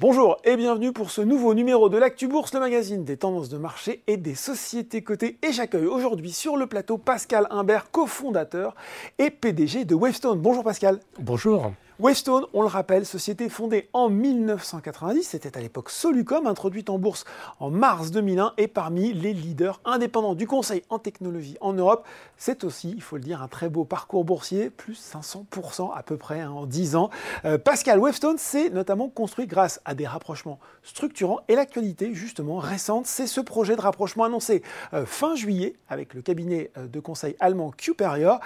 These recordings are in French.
Bonjour et bienvenue pour ce nouveau numéro de l'Actu Bourse, le magazine des tendances de marché et des sociétés cotées. Et j'accueille aujourd'hui sur le plateau Pascal Imbert, cofondateur et PDG de Wavestone. Bonjour Pascal. Bonjour. Wavestone, on le rappelle, société fondée en 1990, c'était à l'époque Solucom, introduite en bourse en mars 2001 et parmi les leaders indépendants du conseil en technologie en Europe. C'est aussi, il faut le dire, un très beau parcours boursier, plus 500% à peu près hein, en 10 ans. Euh, Pascal, Wavestone s'est notamment construit grâce à des rapprochements structurants et l'actualité justement récente, c'est ce projet de rapprochement annoncé euh, fin juillet avec le cabinet euh, de conseil allemand Cuperior.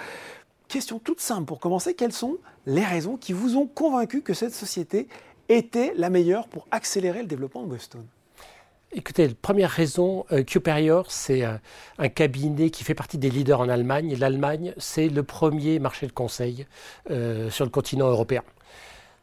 Question toute simple pour commencer, quelles sont les raisons qui vous ont convaincu que cette société était la meilleure pour accélérer le développement de Webstone Écoutez, première raison, euh, c'est euh, un cabinet qui fait partie des leaders en Allemagne. L'Allemagne, c'est le premier marché de conseil euh, sur le continent européen.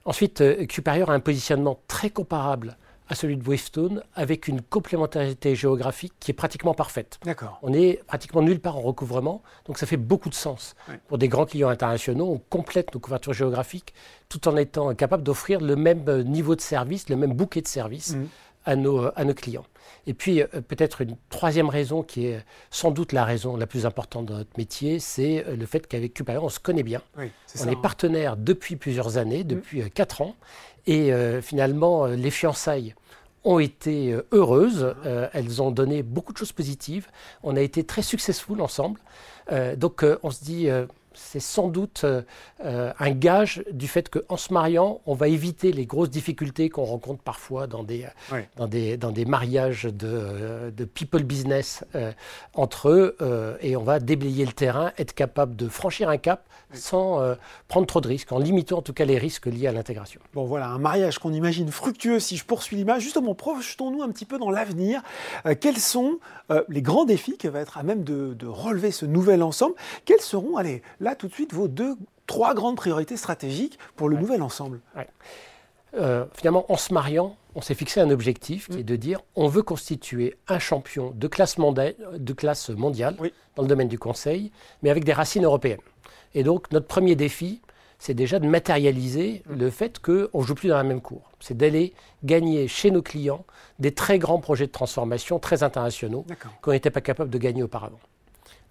Ensuite, Cuperior a un positionnement très comparable à celui de Wavestone avec une complémentarité géographique qui est pratiquement parfaite. D'accord. On est pratiquement nulle part en recouvrement, donc ça fait beaucoup de sens. Pour des grands clients internationaux, on complète nos couvertures géographiques tout en étant capable d'offrir le même niveau de service, le même bouquet de services mmh. à, nos, à nos clients. Et puis, euh, peut-être une troisième raison qui est sans doute la raison la plus importante de notre métier, c'est euh, le fait qu'avec Cuperior, on se connaît bien. on est hein. partenaire depuis plusieurs années, mmh. depuis euh, quatre ans. Et finalement, les fiançailles ont été euh, heureuses, euh, elles ont donné beaucoup de choses positives, on a été très successful ensemble. Euh, donc on se dit, c'est sans doute un gage du fait qu'en se mariant, on va éviter les grosses difficultés qu'on rencontre parfois dans des, dans des, dans des mariages de, de people business entre eux, et on va déblayer le terrain, être capable de franchir un cap sans euh, prendre trop de risques, en limitant en tout cas les risques liés à l'intégration. Bon voilà, un mariage qu'on imagine fructueux si je poursuis l'image. Justement, projetons-nous un petit peu dans l'avenir. Euh, quels sont euh, les grands défis qui va être à même de, relever ce nouvel ensemble? Quelles seront, allez, là tout de suite, vos deux, trois grandes priorités stratégiques pour le nouvel ensemble Finalement, en se mariant, on s'est fixé un objectif qui mm. est de dire on veut constituer un champion de classe, de classe mondiale dans le domaine du conseil, mais avec des racines européennes. Et donc, notre premier défi, c'est déjà de matérialiser le fait qu'on ne joue plus dans la même cour. C'est d'aller gagner chez nos clients des très grands projets de transformation très internationaux qu'on n'était pas capable de gagner auparavant.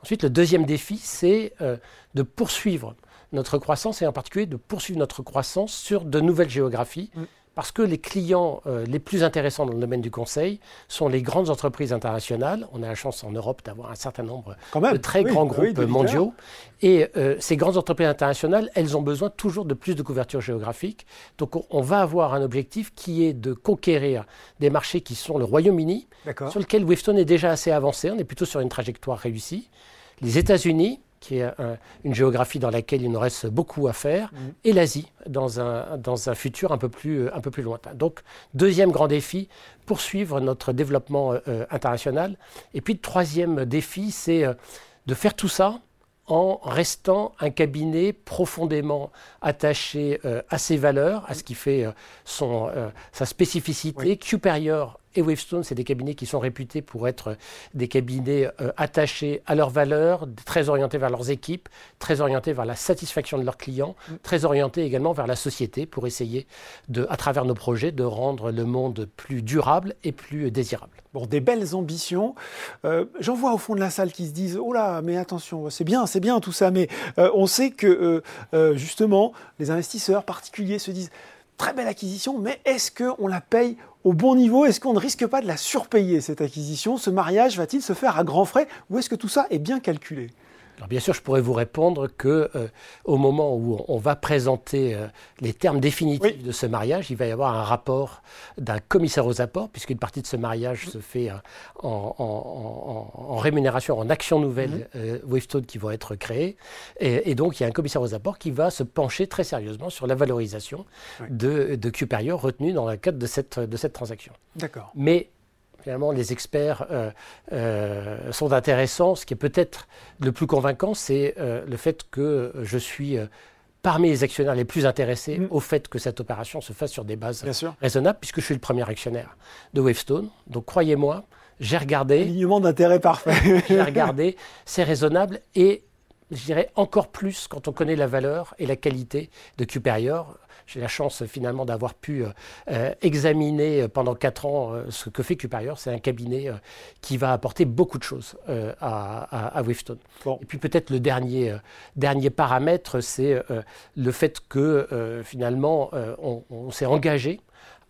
Ensuite, le deuxième défi, c'est euh, de poursuivre notre croissance et en particulier de poursuivre notre croissance sur de nouvelles géographies. Mm parce que les clients euh, les plus intéressants dans le domaine du conseil sont les grandes entreprises internationales. On a la chance en Europe d'avoir un certain nombre de très grands groupes mondiaux. Et euh, ces grandes entreprises internationales, elles ont besoin toujours de plus de couverture géographique. Donc on, va avoir un objectif qui est de conquérir des marchés qui sont le Royaume-Uni, sur lequel Wavestone est déjà assez avancé. On est plutôt sur une trajectoire réussie. Les États-Unis, qui est une géographie dans laquelle il nous reste beaucoup à faire, mm. et l'Asie, dans un, dans un futur un peu, plus, un peu plus lointain. Donc, deuxième grand défi, poursuivre notre développement euh, international. Et puis, le troisième défi, c'est euh, de faire tout ça en restant un cabinet profondément attaché euh, à ses valeurs, à ce qui fait son, sa spécificité, supérieure et Wavestone, c'est des cabinets qui sont réputés pour être des cabinets euh, attachés à leurs valeurs, très orientés vers leurs équipes, très orientés vers la satisfaction de leurs clients, mm. très orientés également vers la société pour essayer, de, à travers nos projets, de rendre le monde plus durable et plus désirable. Bon, des belles ambitions. Euh, j'en vois au fond de la salle qui se disent Oh là, mais attention, c'est bien, c'est bien tout ça, mais euh, on sait que justement, les investisseurs particuliers se disent très belle acquisition, mais est-ce qu'on la paye au bon niveau? Est-ce qu'on ne risque pas de la surpayer, cette acquisition? Ce mariage va-t-il se faire à grands frais? Ou est-ce que tout ça est bien calculé? Alors bien sûr, je pourrais vous répondre que euh, au moment où on va présenter euh, les termes définitifs de ce mariage, il va y avoir un rapport d'un commissaire aux apports, puisqu'une partie de ce mariage se fait euh, en, rémunération, en actions nouvelles mm Wavestone qui vont être créées. Et, donc, il y a un commissaire aux apports qui va se pencher très sérieusement sur la valorisation de, de retenue dans le cadre de cette, de cette transaction. D'accord. Mais finalement, les experts euh, euh, sont intéressants. Ce qui est peut-être le plus convaincant, c'est euh, le fait que je suis parmi les actionnaires les plus intéressés mm. au fait que cette opération se fasse sur des bases raisonnables, puisque je suis le premier actionnaire de Wavestone. Donc croyez-moi, j'ai regardé. Alignement d'intérêt parfait. j'ai regardé, c'est raisonnable et je dirais encore plus quand on connaît la valeur et la qualité de Cuperior j'ai la chance finalement d'avoir pu examiner pendant quatre ans ce que fait Cuperior. C'est un cabinet qui va apporter beaucoup de choses à, à, Wavestone. Et puis peut-être le dernier, dernier paramètre, c'est le fait que finalement on s'est engagé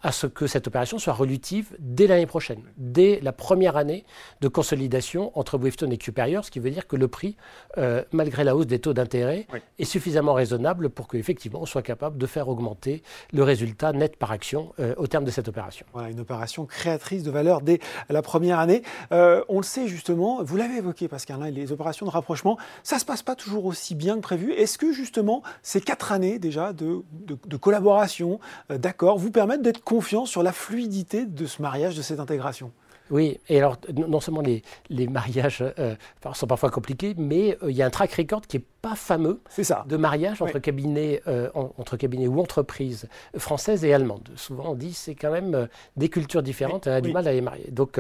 à ce que cette opération soit relutive dès l'année prochaine, dès la première année de consolidation entre Wavestone et Cuperior, ce qui veut dire que le prix, euh, malgré la hausse des taux d'intérêt, est suffisamment raisonnable pour qu'effectivement on soit capable de faire augmenter le résultat net par action euh, au terme de cette opération. Voilà, une opération créatrice de valeur dès la première année. Euh, on le sait justement, vous l'avez évoqué Pascal, hein, les opérations de rapprochement, ça ne se passe pas toujours aussi bien que prévu. Est-ce que justement ces quatre années déjà de, de, de collaboration, d'accord, vous permettent d'être confiance sur la fluidité de ce mariage, de cette intégration. Oui, et alors non seulement les, les mariages euh, sont parfois compliqués, mais euh, il y a un track record qui n'est pas fameux ça. de mariage entre, cabinets, euh, entre cabinets ou entreprises françaises et allemandes. Souvent on dit c'est quand même des cultures différentes, on a du mal à les marier. Donc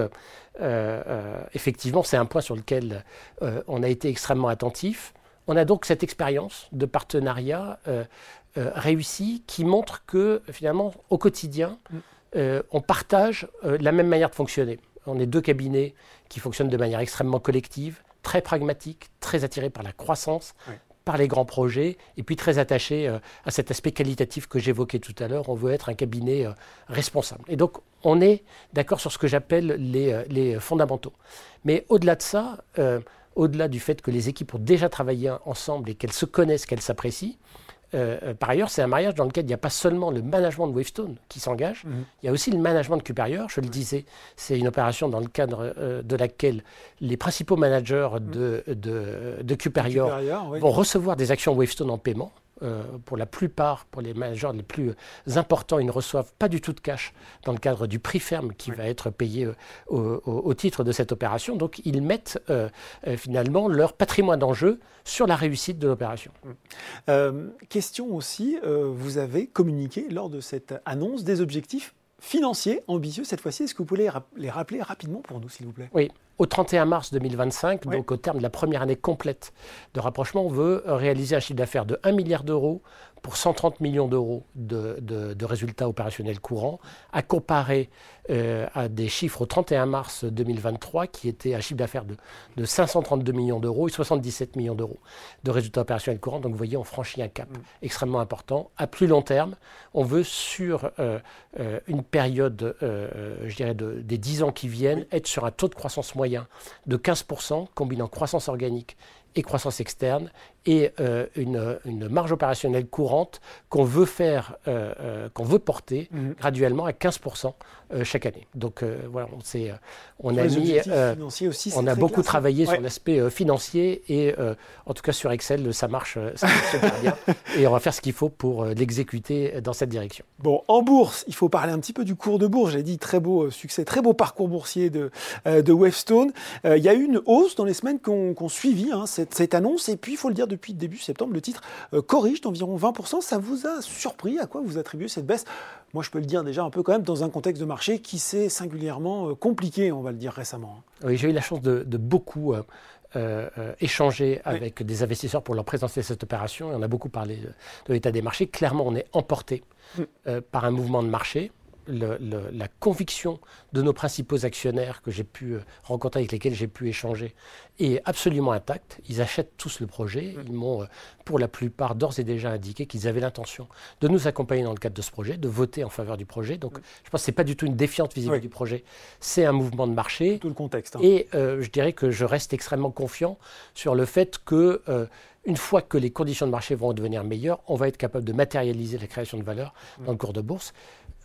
effectivement c'est un point sur lequel on a été extrêmement attentif. On a donc cette expérience de partenariat euh, réussi qui montre que finalement, au quotidien, mm. euh, on partage euh, la même manière de fonctionner. On est deux cabinets qui fonctionnent de manière extrêmement collective, très pragmatique, très attirés par la croissance, par les grands projets, et puis très attachés à cet aspect qualitatif que j'évoquais tout à l'heure. On veut être un cabinet responsable. Et donc, on est d'accord sur ce que j'appelle les, les, fondamentaux. Mais au-delà de ça, au-delà du fait que les équipes ont déjà travaillé ensemble et qu'elles se connaissent, qu'elles s'apprécient, euh, euh, par ailleurs, c'est un mariage dans lequel il n'y a pas seulement le management de Wavestone qui s'engage, mhm. il y a aussi le management de Cuperior. Je le disais, c'est une opération dans le cadre euh, de laquelle les principaux managers de, mhm. de, de Cuperior, vont recevoir des actions Wavestone en paiement. Euh, pour la plupart, pour les managers les plus importants, ils ne reçoivent pas du tout de cash dans le cadre du prix ferme qui va être payé euh, au, titre de cette opération. Donc ils mettent euh, finalement leur patrimoine en jeu sur la réussite de l'opération. question aussi, vous avez communiqué lors de cette annonce des objectifs financiers ambitieux cette fois-ci. Est-ce que vous pouvez les rappeler rapidement pour nous, s'il vous plaît? Oui. Au 31 mars 2025, donc au terme de la première année complète de rapprochement, on veut réaliser un chiffre d'affaires de 1 milliard d'euros pour 130 millions d'euros de, résultats opérationnels courants, à comparer euh, à des chiffres au 31 mars 2023 qui étaient un chiffre d'affaires de, 532 millions d'euros et 77 millions d'euros de résultats opérationnels courants. Donc vous voyez, on franchit un cap mm. extrêmement important. À plus long terme, on veut sur euh, euh, une période, je dirais, des 10 ans qui viennent, être sur un taux de croissance moyen de 15%, combinant croissance organique et croissance externe et euh, une, marge opérationnelle courante qu'on veut faire, euh, euh, qu'on veut porter mhm. graduellement à 15% chaque année. Donc voilà, on, on a mis, aussi, on a beaucoup travaillé sur l'aspect financier et en tout cas sur Excel, ça marche, ça marche super bien et on va faire ce qu'il faut pour l'exécuter dans cette direction. Bon, en bourse, il faut parler un petit peu du cours de bourse. J'ai dit très beau succès, très beau parcours boursier de, de Wavestone. il y a eu une hausse dans les semaines qu'on qu suivi hein, cette, cette annonce et puis il faut le dire depuis début septembre, le titre euh, corrige d'environ 20%. Ça vous a surpris? À quoi vous attribuez cette baisse? Moi, je peux le dire déjà un peu quand même dans un contexte de marché qui s'est singulièrement euh, compliqué, on va le dire récemment. Hein. Oui, j'ai eu la chance de, beaucoup euh, échanger avec des investisseurs pour leur présenter cette opération. Et on a beaucoup parlé de, l'état des marchés. Clairement, on est emporté mm. par un mouvement de marché la conviction de nos principaux actionnaires que j'ai pu euh, rencontrer, avec lesquels j'ai pu échanger, est absolument intacte. Ils achètent tous le projet. Ils m'ont, euh, pour la plupart, d'ores et déjà indiqué qu'ils avaient l'intention de nous accompagner dans le cadre de ce projet, de voter en faveur du projet. Donc, je pense que ce n'est pas du tout une défiance vis-à-vis du projet. C'est un mouvement de marché. Tout le contexte. Hein. Et euh, je dirais que je reste extrêmement confiant sur le fait que une fois que les conditions de marché vont devenir meilleures, on va être capable de matérialiser la création de valeur dans le cours de bourse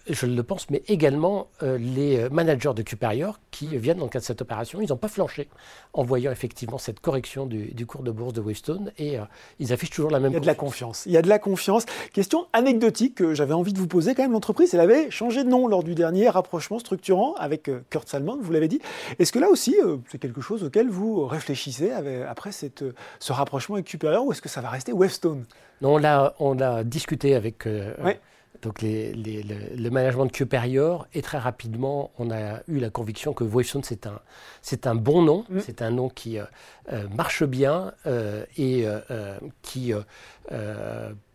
je le pense, mais également euh, les euh, managers de Cuperior qui viennent dans le cadre de cette opération. Ils n'ont pas flanché en voyant effectivement cette correction du, cours de bourse de Wavestone et euh, ils affichent toujours la même Il y a de la confiance. Il y a de la confiance. Question anecdotique que j'avais envie de vous poser quand même. L'entreprise, elle avait changé de nom lors du dernier rapprochement structurant avec Kurt Salmon, vous l'avez dit. Est-ce que là aussi, c'est quelque chose auquel vous réfléchissez après cette, ce rapprochement avec Cuperior ou est-ce que ça va rester Wavestone Non, on a discuté avec donc le, management de Cuperior, et très rapidement, on a eu la conviction que Wavestone, c'est un, c'est un bon nom, mm. c'est un nom qui euh, euh, marche bien euh, et qui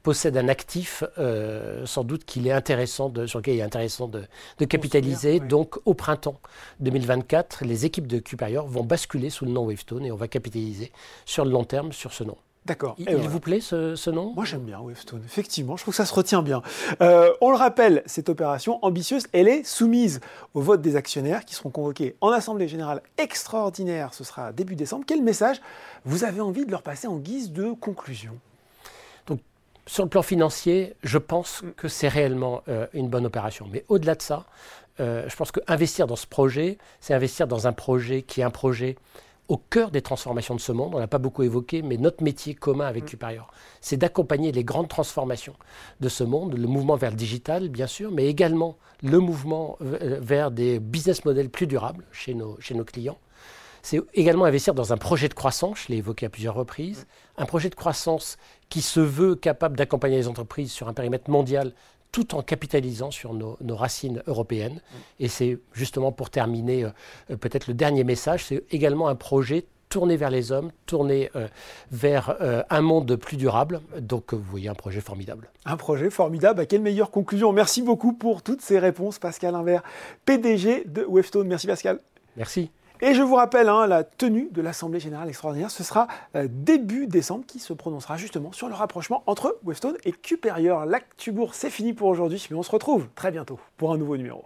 possède un actif, euh, sans doute qu'il est intéressant de, sur lequel il est intéressant de, capitaliser. Donc, au printemps 2024, les équipes de Cuperior vont basculer sous le nom Wavestone et on va capitaliser sur le long terme sur ce nom. D'accord. Il, vous plaît ce, nom? Moi j'aime bien Wavestone, effectivement, je trouve que ça se retient bien. Euh, on le rappelle, cette opération ambitieuse, elle est soumise au vote des actionnaires qui seront convoqués en Assemblée Générale extraordinaire, ce sera début décembre. Quel message vous avez envie de leur passer en guise de conclusion? Donc, Sur le plan financier, je pense mm. que c'est réellement euh, une bonne opération. Mais au-delà de ça, euh, je pense qu'investir dans ce projet, c'est investir dans un projet qui est un projet au cœur des transformations de ce monde. On n'a pas beaucoup évoqué, mais notre métier commun avec mm. Cuperior, c'est d'accompagner les grandes transformations de ce monde, le mouvement vers le digital, bien sûr, mais également le mouvement euh, vers des business models plus durables chez nos, chez nos clients. C'est également investir dans un projet de croissance, je l'ai évoqué à plusieurs reprises, mm. un projet de croissance qui se veut capable d'accompagner les entreprises sur un périmètre mondial tout en capitalisant sur nos, racines européennes. Mm. Et c'est justement pour terminer euh, peut-être le dernier message, c'est également un projet tourné vers les hommes, tourné euh, vers euh, un monde plus durable. Donc vous voyez un projet formidable. Un projet formidable. À quelle meilleure conclusion? Merci beaucoup pour toutes ces réponses, Pascal Invert, PDG de Webstone. Merci Pascal. Merci. Et je vous rappelle, hein, la tenue de l'Assemblée Générale Extraordinaire, ce sera euh, début décembre qui se prononcera justement sur le rapprochement entre Westone et Cuperior. L'actu c'est fini pour aujourd'hui, mais on se retrouve très bientôt pour un nouveau numéro.